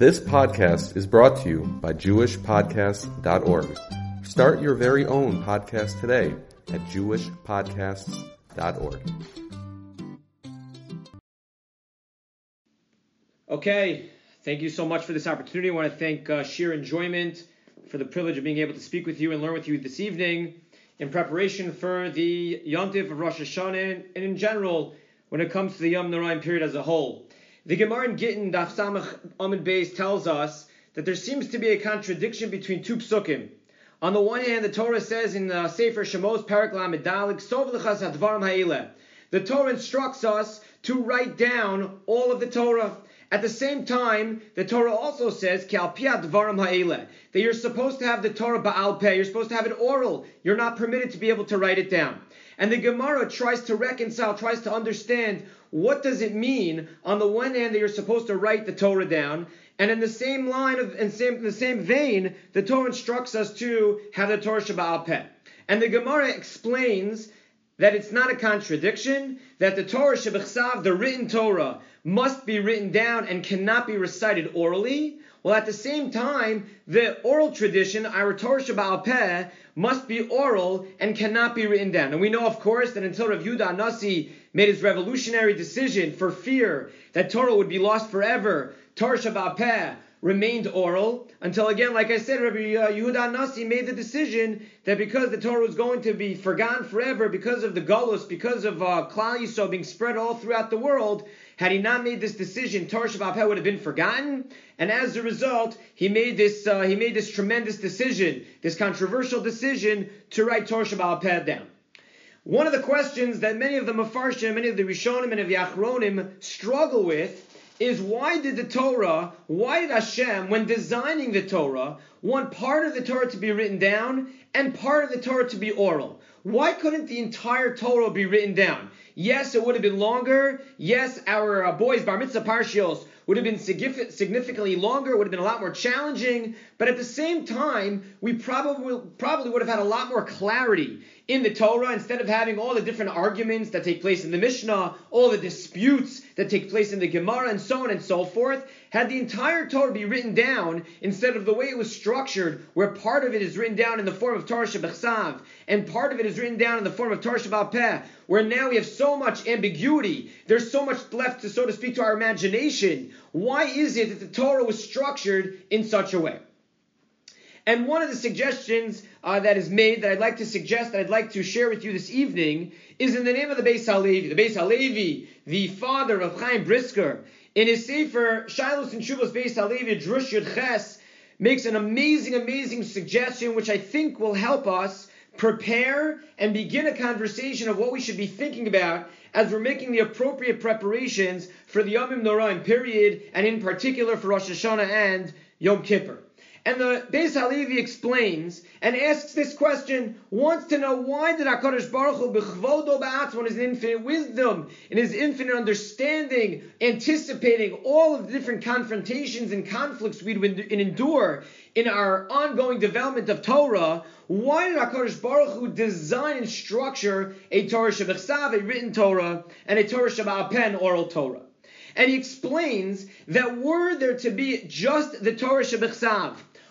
This podcast is brought to you by JewishPodcasts.org. Start your very own podcast today at JewishPodcasts.org. Okay, thank you so much for this opportunity. I want to thank uh, Sheer Enjoyment for the privilege of being able to speak with you and learn with you this evening in preparation for the Yontif of Rosh Hashanah and in general when it comes to the Yom Noraim period as a whole. The Gemara in Gittin, Daf Samach Amud Beis, tells us that there seems to be a contradiction between two psukim. On the one hand, the Torah says in uh, Sefer Shemos Parak Lamed Dalik, Sov L'chas Hadvarim. The Torah instructs us to write down all of the Torah. At the same time, the Torah also says that you're supposed to have the Torah ba'al peh. You're supposed to have it oral. You're not permitted to be able to write it down. And the Gemara tries to reconcile, tries to understand what does it mean on the one hand that you're supposed to write the Torah down, and in the same line of in, same, in the same vein, the Torah instructs us to have the Torah Sheba'al Peh. And the Gemara explains that it's not a contradiction, that the Torah Shabbat the written Torah, must be written down and cannot be recited orally, well, at the same time, the oral tradition, our Torah Sheba'al Peh, must be oral and cannot be written down. And we know, of course, that until Rav Yudah Nasi made his revolutionary decision for fear that Torah would be lost forever, Torah Shabbat remained oral until again, like I said, Rabbi uh, Yehuda Nasi made the decision that because the Torah was going to be forgotten forever because of the Golos, because of uh, Klal Yisrael being spread all throughout the world, had he not made this decision, Torah Shabbat would have been forgotten, and as a result, he made this uh, he made this tremendous decision, this controversial decision to write Torah Shabbat down. One of the questions that many of the Mefarshim, many of the Rishonim and of the struggle with is why did the Torah, why did Hashem, when designing the Torah, want part of the Torah to be written down and part of the Torah to be oral? Why couldn't the entire Torah be written down? Yes, it would have been longer. Yes, our uh, boys' bar mitzvah parshios would have been significantly longer, would have been a lot more challenging, but at the same time, we probably probably would have had a lot more clarity in the Torah. Instead of having all the different arguments that take place in the Mishnah, all the disputes that take place in the Gemara, and so on and so forth. Had the entire Torah be written down instead of the way it was structured, where part of it is written down in the form of Torah Shabbat and part of it is written down in the form of Torah Sheba'al Peh, where now we have so much ambiguity, there's so much left to, so to speak, to our imagination. Why is it that the Torah was structured in such a way? And one of the suggestions uh, that is made that I'd like to suggest, that I'd like to share with you this evening, is in the name of the Beis Halevi. The Beis Halevi, the father of Chaim Brisker, in his Sefer Shilos and Shuvos Beis Halevi Drush Yud Ches, makes an amazing, amazing suggestion which I think will help us prepare and begin a conversation of what we should be thinking about as we're making the appropriate preparations for the Yom Noraim period, and in particular for Rosh Hashanah and Yom Kippur. And the Beis Halevi explains and asks this question, wants to know why did HaKadosh Baruch Hu b'chvodo ba'atzmon, his infinite wisdom, in his infinite understanding, anticipating all of the different confrontations and conflicts we'd endure in our ongoing development of Torah, why did HaKadosh Baruch Hu design and structure a Torah Shabbat a written Torah, and a Torah Shabbat pen, oral Torah? And he explains that were there to be just the Torah Shabbat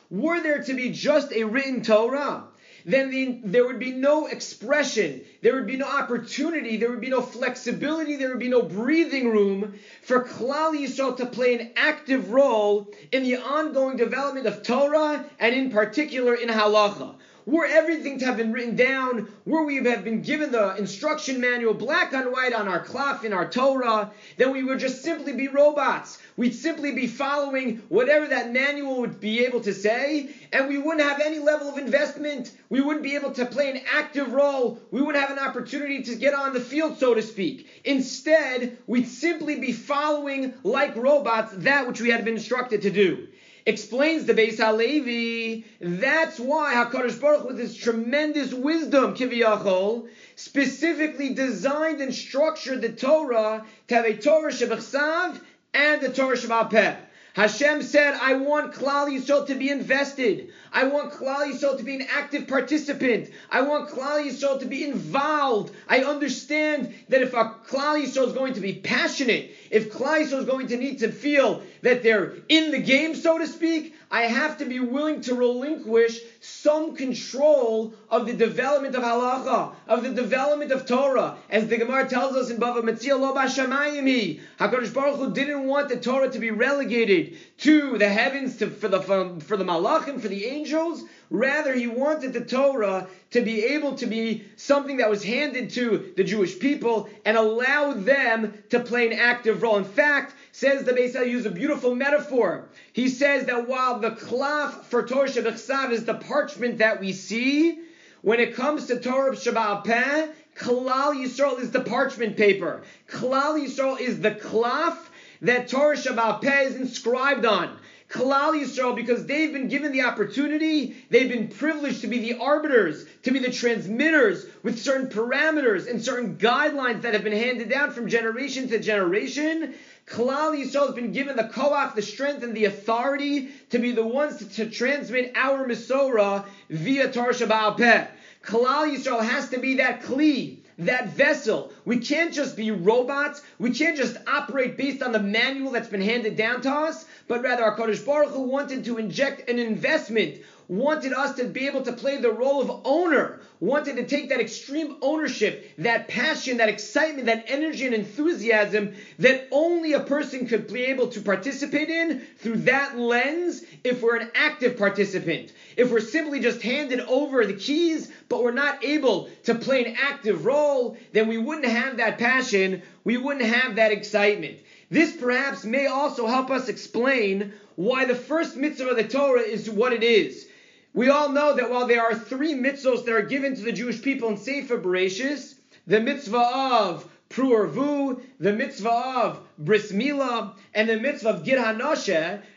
were there to be just a written Torah, then the, there would be no expression, there would be no opportunity, there would be no flexibility, there would be no breathing room for Klal Yisrael to play an active role in the ongoing development of Torah and in particular in halacha were everything to have been written down, were we to have been given the instruction manual black on white on our cloth in our Torah, then we would just simply be robots. We'd simply be following whatever that manual would be able to say, and we wouldn't have any level of investment. We wouldn't be able to play an active role. We wouldn't have an opportunity to get on the field, so to speak. Instead, we'd simply be following, like robots, that which we had been instructed to do explains the Beis Halevi. That's why Hakadosh Baruch, with his tremendous wisdom, kiviyachol, specifically designed and structured the Torah to have a Torah shebechsav and the Torah Shabbat Hashem said, I want Klal Yisrael to be invested. I want Klal Yisrael to be an active participant. I want Klal Yisrael to be involved. I understand that if a Klal Yisrael is going to be passionate, if Klal Yisrael is going to need to feel that they're in the game, so to speak, I have to be willing to relinquish some control of the development of halacha, of the development of Torah. As the Gemara tells us in Bava Metzia Lo Bashamayim HaKadosh Baruch Hu didn't want the Torah to be relegated to the heavens, to, for the for, for the malachim, for the angels. Rather, he wanted the Torah to be able to be something that was handed to the Jewish people and allow them to play an active role. In fact, says the Beis use a beautiful metaphor. He says that while the cloth for Torah Shabbat is the parchment that we see, when it comes to Torah Sheba'al Peh, Klal Yisrael is the parchment paper. Klal Yisrael is the cloth that Torah Sheba'al Peh is inscribed on. Klal Yisrael, because they've been given the opportunity, they've been privileged to be the arbiters, to be the transmitters with certain parameters and certain guidelines that have been handed down from generation to generation. Klal Yisrael has been given the koach, the strength, and the authority to be the ones to, to transmit our Masorah via Torah Sheba'al Peh. Yisrael has to be that kli, that vessel. We can't just be robots. We can't just operate based on the manual that's been handed down to us, but rather our Kodesh Baruch Hu wanted to inject an investment wanted us to be able to play the role of owner, wanted to take that extreme ownership, that passion, that excitement, that energy and enthusiasm that only a person could be able to participate in through that lens if we're an active participant. If we're simply just handed over the keys, but we're not able to play an active role, then we wouldn't have that passion, we wouldn't have that excitement. This perhaps may also help us explain why the first mitzvah of the Torah is what it is. We all know that while there are three mitzvahs that are given to the Jewish people in Sefer Bereshis, the mitzvah of Pru'ervu, the mitzvah of Bris and the mitzvah of Gid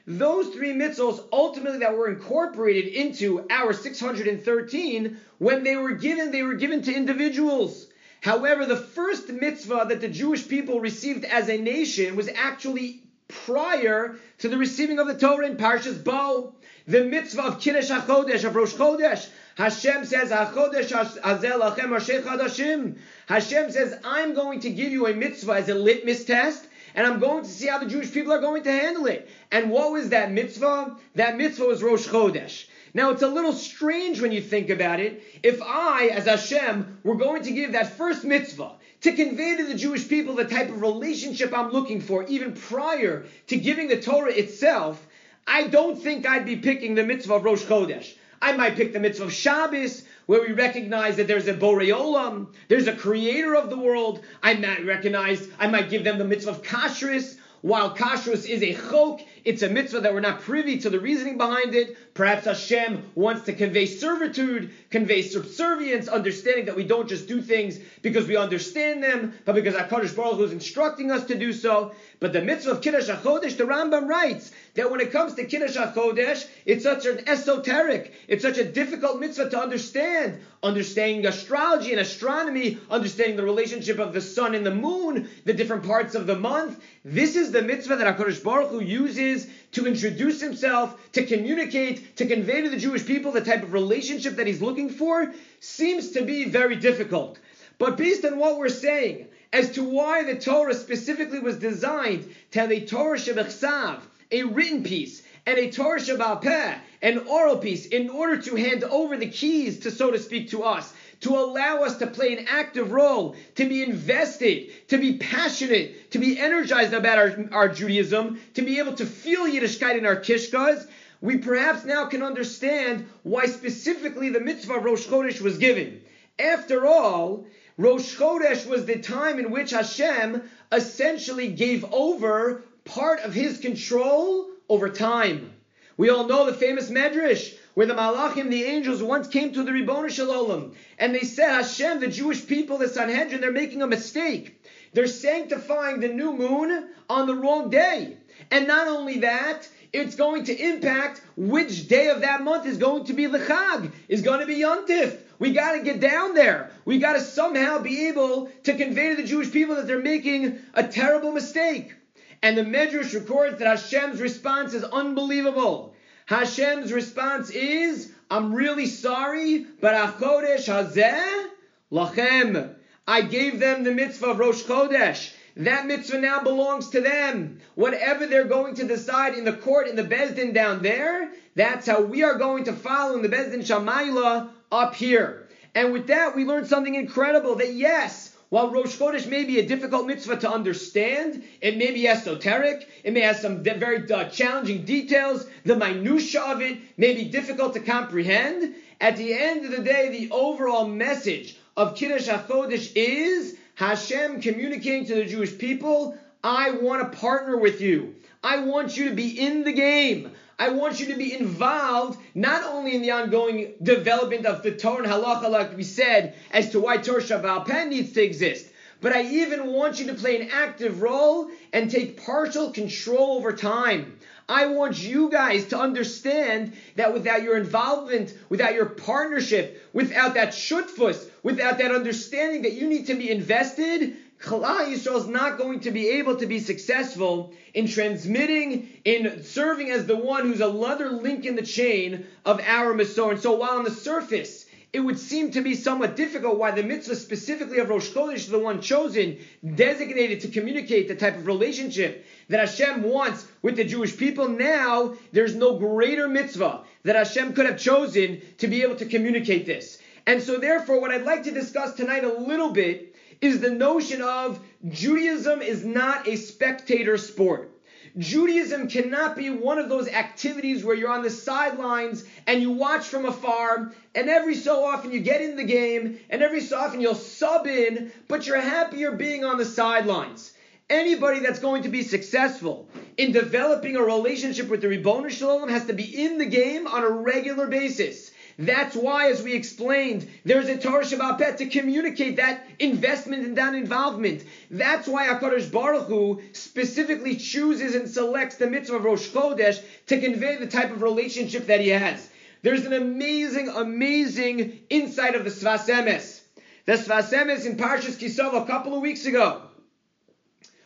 those three mitzvahs ultimately that were incorporated into our 613, when they were given, they were given to individuals. However, the first mitzvah that the Jewish people received as a nation was actually prior to the receiving of the Torah in Parshas Bo the mitzvah of Kiddush HaChodesh, of Rosh Chodesh. Hashem says, HaChodesh Hazeh Lachem Chadashim. Hashem says, I'm going to give you a mitzvah as a litmus test, and I'm going to see how the Jewish people are going to handle it. And what was that mitzvah? That mitzvah was Rosh Chodesh. Now it's a little strange when you think about it. If I, as Hashem, were going to give that first mitzvah to convey to the Jewish people the type of relationship I'm looking for, even prior to giving the Torah itself, I don't think I'd be picking the mitzvah of Rosh Chodesh. I might pick the mitzvah of Shabbos, where we recognize that there's a Boreolam, there's a creator of the world. I might recognize, I might give them the mitzvah of Kashrus, while kashrus is a chok, it's a mitzvah that we're not privy to the reasoning behind it. Perhaps Hashem wants to convey servitude, convey subservience, understanding that we don't just do things because we understand them, but because HaKadosh Baruch Hu is instructing us to do so. But the mitzvah of Kiddush HaChodesh, the Rambam writes that when it comes to Kiddush HaChodesh, it's such an esoteric, it's such a difficult mitzvah to understand. Understanding astrology and astronomy, understanding the relationship of the sun and the moon, the different parts of the month. This is the mitzvah that HaKadosh Baruch Hu uses to introduce himself, to communicate, to convey to the Jewish people the type of relationship that he's looking for, seems to be very difficult. But based on what we're saying, as to why the Torah specifically was designed to have a Torah Shebechsav, a written piece, and a Torah Sheba'al Peh, an oral piece, in order to hand over the keys to, so to speak, to us, to allow us to play an active role, to be invested, to be passionate, to be energized about our, our Judaism, to be able to feel Yiddishkeit in our kishkas, we perhaps now can understand why specifically the mitzvah of Rosh Chodesh was given. After all, Rosh Chodesh was the time in which Hashem essentially gave over part of his control over time. We all know the famous Medrash where the Malachim, the angels, once came to the Ribbon Shalom and they said, Hashem, the Jewish people, the Sanhedrin, they're making a mistake. They're sanctifying the new moon on the wrong day. And not only that, it's going to impact which day of that month is going to be the Chag, is going to be Yontif. We got to get down there. We got to somehow be able to convey to the Jewish people that they're making a terrible mistake. And the Medrash records that Hashem's response is unbelievable. Hashem's response is, I'm really sorry, but Achodesh Hazeh Lachem. I gave them the mitzvah of Rosh Chodesh. That mitzvah now belongs to them. Whatever they're going to decide in the court, in the Bezdin down there, that's how we are going to follow in the Bezdin Shamayla up here. And with that, we learned something incredible that yes, while Rosh Chodesh may be a difficult mitzvah to understand, it may be esoteric, it may have some very uh, challenging details, the minutia of it may be difficult to comprehend. At the end of the day, the overall message of Kiddush HaChodesh is Hashem communicating to the Jewish people, I want to partner with you. I want you to be in the game. I want you to be involved not only in the ongoing development of the Torah and halacha, like we said, as to why Torah Shabbal Pen needs to exist, but I even want you to play an active role and take partial control over time. I want you guys to understand that without your involvement, without your partnership, without that shutfus, without that understanding that you need to be invested, Klal Yisrael is not going to be able to be successful in transmitting, in serving as the one who's another link in the chain of our Masor. And so while on the surface, it would seem to be somewhat difficult why the mitzvah specifically of Rosh Chodesh the one chosen, designated to communicate the type of relationship that Hashem wants with the Jewish people. Now, there's no greater mitzvah that Hashem could have chosen to be able to communicate this. And so therefore, what I'd like to discuss tonight a little bit is the notion of Judaism is not a spectator sport. Judaism cannot be one of those activities where you're on the sidelines and you watch from afar, and every so often you get in the game, and every so often you'll sub in, but you're happier being on the sidelines. Anybody that's going to be successful in developing a relationship with the Shel Olam has to be in the game on a regular basis. That's why, as we explained, there's a Torah Sheba'al Peh to communicate that investment and that involvement. That's why HaKadosh Baruch Hu specifically chooses and selects the mitzvah of Rosh Chodesh to convey the type of relationship that he has. There's an amazing, amazing insight of the Sfas Emes. The Sfas Emes in Parshas Ki Savo a couple of weeks ago,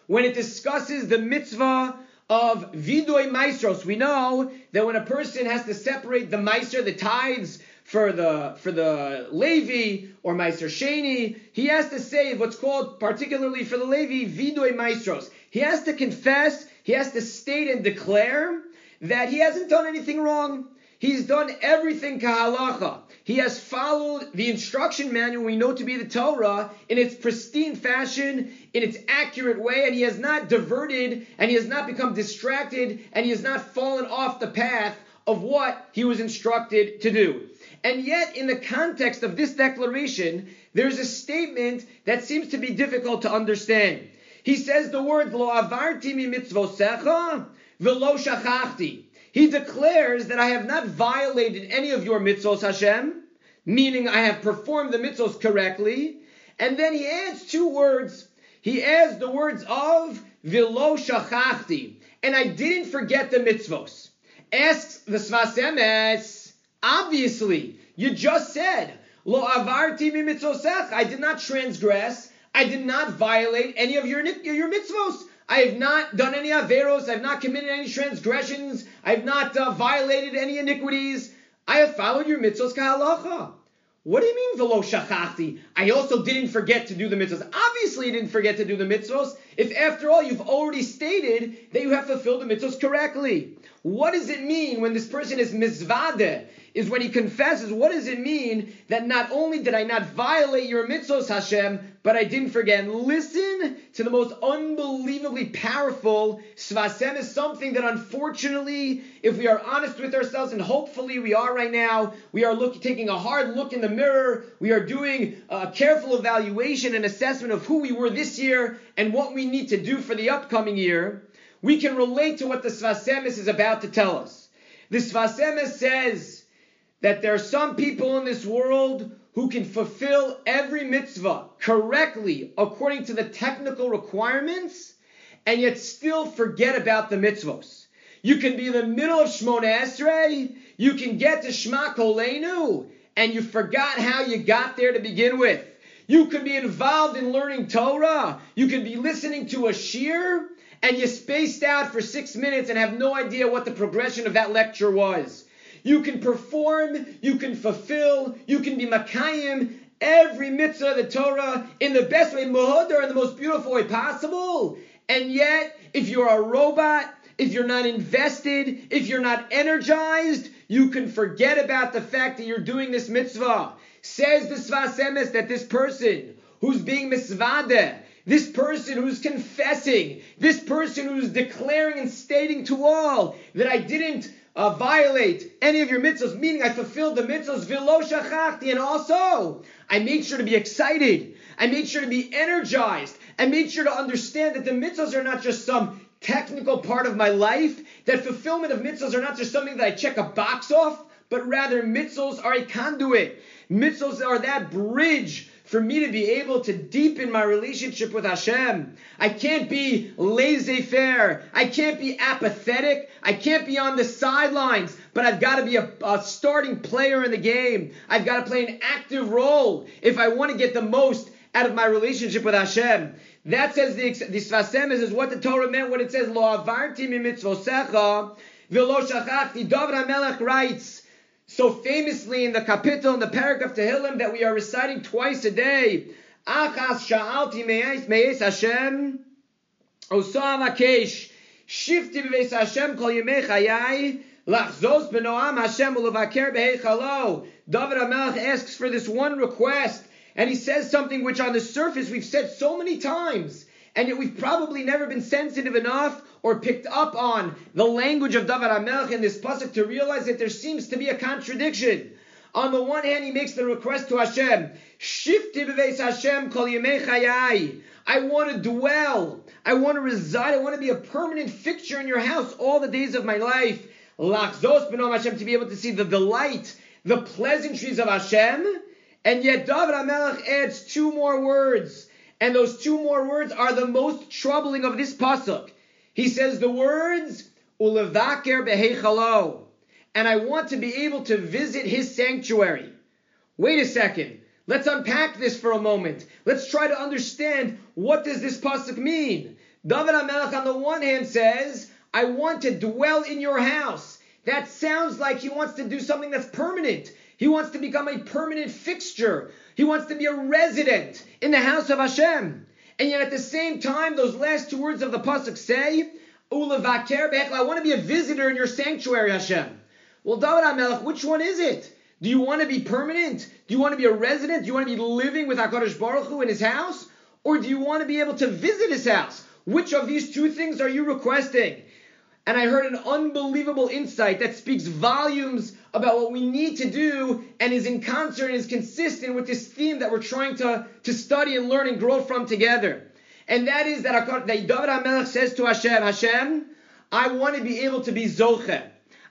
when it discusses the mitzvah of vidoy maasros. We know that when a person has to separate the maaser, the tithes for the for the Levi or maaser sheni, he has to say what's called particularly for the Levi vidoy maasros. He has to confess, he has to state and declare that he hasn't done anything wrong. He's done everything kahalacha. He has followed the instruction manual we know to be the Torah in its pristine fashion, in its accurate way, and he has not diverted, and he has not become distracted, and he has not fallen off the path of what he was instructed to do. And yet, in the context of this declaration, there's a statement that seems to be difficult to understand. He says the word lo avarti mi mitzvosecha velo shachachti. He declares that I have not violated any of your mitzvos, Hashem, meaning I have performed the mitzvos correctly. And then he adds two words. He adds the words of vilo shachachti, and I didn't forget the mitzvos. Asks the Sfas Emes, obviously, you just said, lo avarti mi I did not transgress, I did not violate any of your, your mitzvos. I have not done any averos. I have not committed any transgressions. I have not uh, violated any iniquities. I have followed your mitzvahs kahalacha. What do you mean velo shachachti? I also didn't forget to do the mitzvahs. Obviously, you didn't forget to do the mitzvahs. If after all you've already stated that you have fulfilled the mitzvahs correctly. What does it mean when this person is mizvade? Is when he confesses, what does it mean that not only did I not violate your mitzvahs, Hashem, but I didn't forget? And listen to the most unbelievably powerful Sfas Emes is something that unfortunately, if we are honest with ourselves, and hopefully we are right now, we are looking, taking a hard look in the mirror, we are doing a careful evaluation and assessment of who we were this year and what we need to do for the upcoming year we can relate to what the Sfas Emes is about to tell us. The Sfas Emes says that there are some people in this world who can fulfill every mitzvah correctly according to the technical requirements and yet still forget about the mitzvahs. You can be in the middle of Shmona Esrei, you can get to Shema Kolenu, and you forgot how you got there to begin with. You can be involved in learning Torah, you can be listening to a shiur, and you spaced out for six minutes and have no idea what the progression of that lecture was. You can perform, you can fulfill, you can be Makayim, every mitzvah of the Torah in the best way, muhadar, in the most beautiful way possible. And yet, if you're a robot, if you're not invested, if you're not energized, you can forget about the fact that you're doing this mitzvah. Says the Sfas Emes that this person who's being misvadeh, this person who's confessing, this person who's declaring and stating to all that I didn't uh, violate any of your mitzvahs, meaning I fulfilled the mitzvahs, vilo and also I made sure to be excited. I made sure to be energized. I made sure to understand that the mitzvahs are not just some technical part of my life, that fulfillment of mitzvahs are not just something that I check a box off, but rather mitzvahs are a conduit. Mitzvahs are that bridge for me to be able to deepen my relationship with Hashem. I can't be laissez faire. I can't be apathetic. I can't be on the sidelines, but I've got to be a, a starting player in the game. I've got to play an active role if I want to get the most out of my relationship with Hashem. That says the, the Sfas Emes is what the Torah meant when it says, Lo avarti mi mitzvosecha, v'lo shachachti. David HaMelech writes, so famously in the kapitel in the paragraph Tehillim that we are reciting twice a day. Achas sha'alti me'es Hashem, osam akesh, shifti b'veis Hashem kol yemei chayai, lachzos b'noam Hashem ulevaker b'heichalo. David HaMelech asks for this one request, and he says something which on the surface we've said so many times, and yet we've probably never been sensitive enough or picked up on the language of David HaMelech in this pasuk to realize that there seems to be a contradiction. On the one hand, he makes the request to Hashem, Shifti b'veis Hashem kol yemei. I want to dwell. I want to reside. I want to be a permanent fixture in your house all the days of my life. Lachzos b'nom Hashem, to be able to see the delight, the pleasantries of Hashem. And yet David HaMelech adds two more words. And those two more words are the most troubling of this pasuk. He says the words ulevaker behechalo, and I want to be able to visit his sanctuary. Wait a second. Let's unpack this for a moment. Let's try to understand what does this pasuk mean. David HaMelech on the one hand says, I want to dwell in your house. That sounds like he wants to do something that's permanent. He wants to become a permanent fixture. He wants to be a resident in the house of Hashem. And yet at the same time, those last two words of the Pasuk say, Ulavaker I want to be a visitor in your sanctuary, Hashem. Well, David HaMelech, which one is it? Do you want to be permanent? Do you want to be a resident? Do you want to be living with HaKadosh Baruch Hu in his house? Or do you want to be able to visit his house? Which of these two things are you requesting? And I heard an unbelievable insight that speaks volumes about what we need to do and is in concert and is consistent with this theme that we're trying to, to study and learn and grow from together. And that is that, that David HaMelech says to Hashem, Hashem, I want to be able to be Zoche.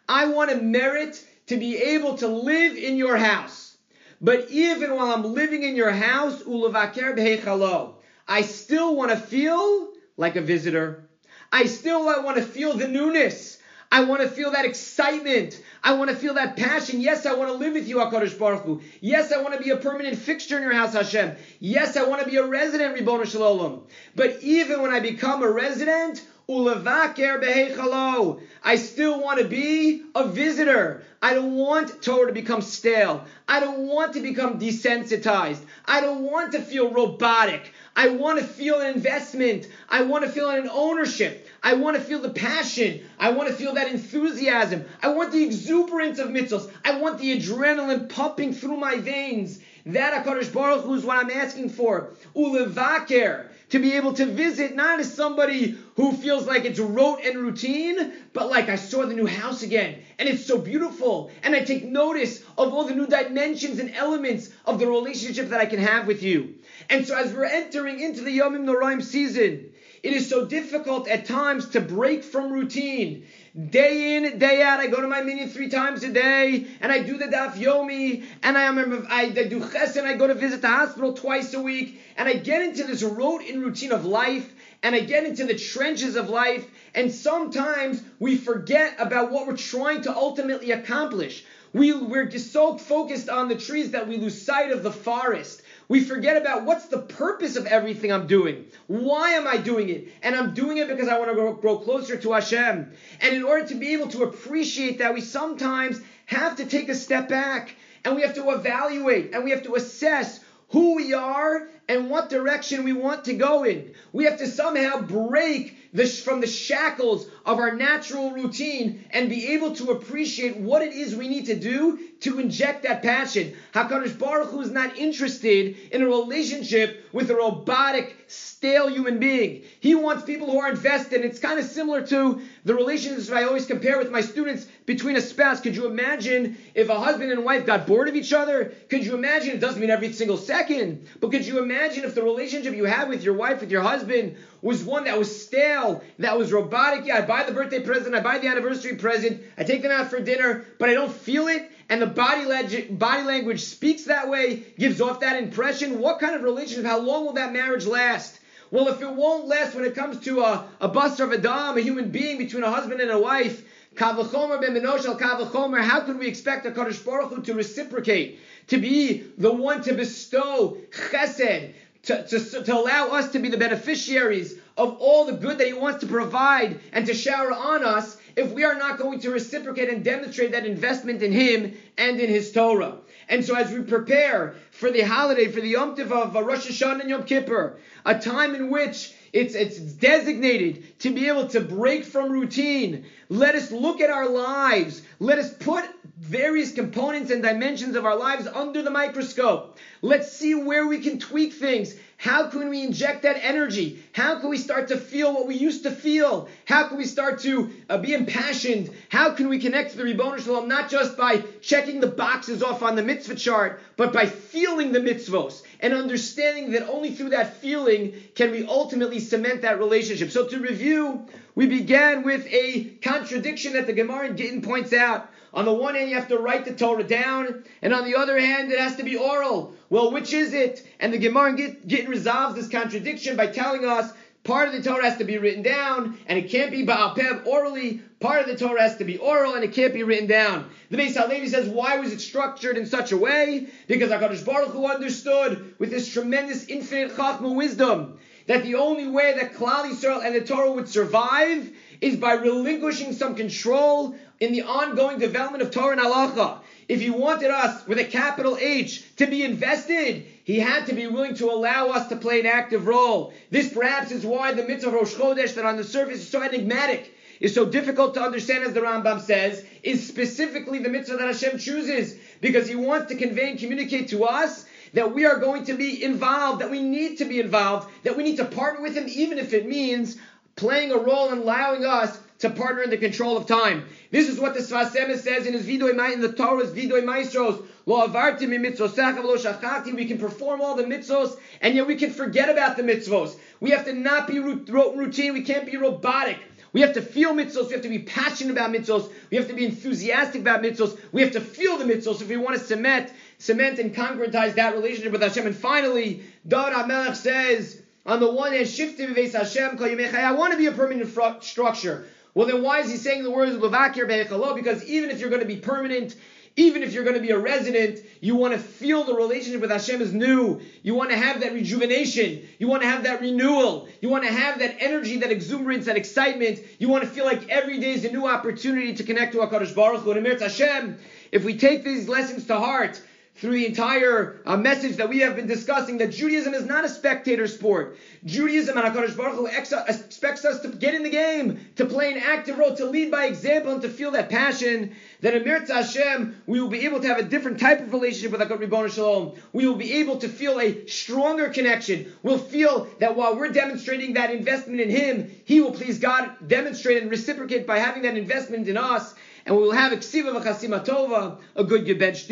I want to merit to be able to live in your house. But even while I'm living in your house, ulavaker b'heichalo, I still want to feel like a visitor. I still want to feel the newness. I want to feel that excitement. I want to feel that passion. Yes, I want to live with you, HaKadosh Baruch Hu. Yes, I want to be a permanent fixture in your house, Hashem. Yes, I want to be a resident, Ribono Shalom. But even when I become a resident, Ulevaker behechalo. I still want to be a visitor. I don't want Torah to become stale. I don't want to become desensitized. I don't want to feel robotic. I want to feel an investment. I want to feel an ownership. I want to feel the passion. I want to feel that enthusiasm. I want the exuberance of mitzvahs. I want the adrenaline pumping through my veins. That HaKadosh Baruch Hu is what I'm asking for. Ulevaker to be able to visit not as somebody who feels like it's rote and routine, but like I saw the new house again and it's so beautiful and I take notice of all the new dimensions and elements of the relationship that I can have with you. And so as we're entering into the Yomim Noraim season, it is so difficult at times to break from routine. Day in, day out, I go to my minyan three times a day, and I do the daf yomi, and I remember I, I do chesed, I go to visit the hospital twice a week, and I get into this rote in routine of life, and I get into the trenches of life, and sometimes we forget about what we're trying to ultimately accomplish. We, we're so focused on the trees that we lose sight of the forest. We forget about what's the purpose of everything I'm doing. Why am I doing it? And I'm doing it because I want to grow, grow closer to Hashem. And in order to be able to appreciate that, we sometimes have to take a step back and we have to evaluate and we have to assess who we are and what direction we want to go in. We have to somehow break from the shackles of our natural routine and be able to appreciate what it is we need to do to inject that passion. HaKadosh Baruch Hu is not interested in a relationship with a robotic, stale human being. He wants people who are invested. It's kind of similar to the relationships I always compare with my students between a spouse. Could you imagine if a husband and wife got bored of each other? Could you imagine, it doesn't mean every single second, but could you imagine if the relationship you have with your wife, with your husband, was one that was stale, that was robotic? Yeah, I buy the birthday present, I buy the anniversary present, I take them out for dinner, but I don't feel it and the body, leg- body language speaks that way, gives off that impression, what kind of relationship, how long will that marriage last? Well, if it won't last when it comes to a, a buster of a dom, a human being between a husband and a wife, Kavachomer ben Kavachomer, how can we expect a Kadosh Baruch Hu to reciprocate, to be the one to bestow chesed, to, to, to allow us to be the beneficiaries of all the good that He wants to provide and to shower on us if we are not going to reciprocate and demonstrate that investment in Him and in His Torah. And so, as we prepare for the holiday, for the Yom Tov of uh, Rosh Hashanah and Yom Kippur, a time in which it's, it's designated to be able to break from routine. Let us look at our lives. Let us put various components and dimensions of our lives under the microscope. Let's see where we can tweak things. How can we inject that energy? How can we start to feel what we used to feel? How can we start to uh, be impassioned? How can we connect to the Shel Olam not just by checking the boxes off on the mitzvah chart, but by feeling the mitzvos and understanding that only through that feeling can we ultimately cement that relationship. So to review, we began with a contradiction that the Gemara in Gittin points out. On the one hand, you have to write the Torah down, and on the other hand, it has to be oral. Well, which is it? And the Gemara Gittin resolves this contradiction by telling us part of the Torah has to be written down, and it can't be Baal Peh orally. Part of the Torah has to be oral, and it can't be written down. The Beis Halevi says, why was it structured in such a way? Because HaKadosh Baruch Hu understood with this tremendous infinite Chachma wisdom that the only way that Klal Yisrael and the Torah would survive is by relinquishing some control in the ongoing development of Torah and Halacha. If he wanted us with a capital H to be invested, he had to be willing to allow us to play an active role. This perhaps is why the mitzvah of Rosh Chodesh that on the surface is so enigmatic, is so difficult to understand as the Rambam says, is specifically the mitzvah that Hashem chooses because he wants to convey and communicate to us that we are going to be involved, that we need to be involved, that we need to partner with him even if it means playing a role and allowing us to partner in the control of time. This is what the Sfas Emes says in his Vidoy in the Torah's Vidoy Maasros. Lo avarti mi shachati. We can perform all the mitzvos, and yet we can forget about the mitzvos. We have to not be routine. We can't be robotic. We have to feel mitzvos. We have to be passionate about mitzvos. We have to be enthusiastic about mitzvos. We have to feel the mitzvos if we want to cement, cement and concretize that relationship with Hashem. And finally, David HaMelech says, on the one hand, shifting Hashem, I want to be a permanent structure. Well, then why is he saying the words Levakir Be'echalo? Because even if you're going to be permanent, even if you're going to be a resident, you want to feel the relationship with Hashem is new. You want to have that rejuvenation. You want to have that renewal. You want to have that energy, that exuberance, that excitement. You want to feel like every day is a new opportunity to connect to HaKadosh Baruch Hu. And Hashem, if we take these lessons to heart, through the entire uh, message that we have been discussing that Judaism is not a spectator sport. Judaism and HaKadosh Baruch Hu expects us to get in the game, to play an active role, to lead by example, and to feel that passion. That in Mirza Hashem, we will be able to have a different type of relationship with HaKadosh Baruch Shalom. We will be able to feel a stronger connection. We'll feel that while we're demonstrating that investment in Him, He will please God demonstrate and reciprocate by having that investment in us and we will have a ksiva tova, a good gebench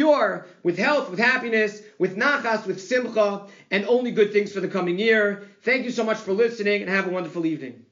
with health, with happiness, with nachas, with simcha, and only good things for the coming year. Thank you so much for listening, and have a wonderful evening.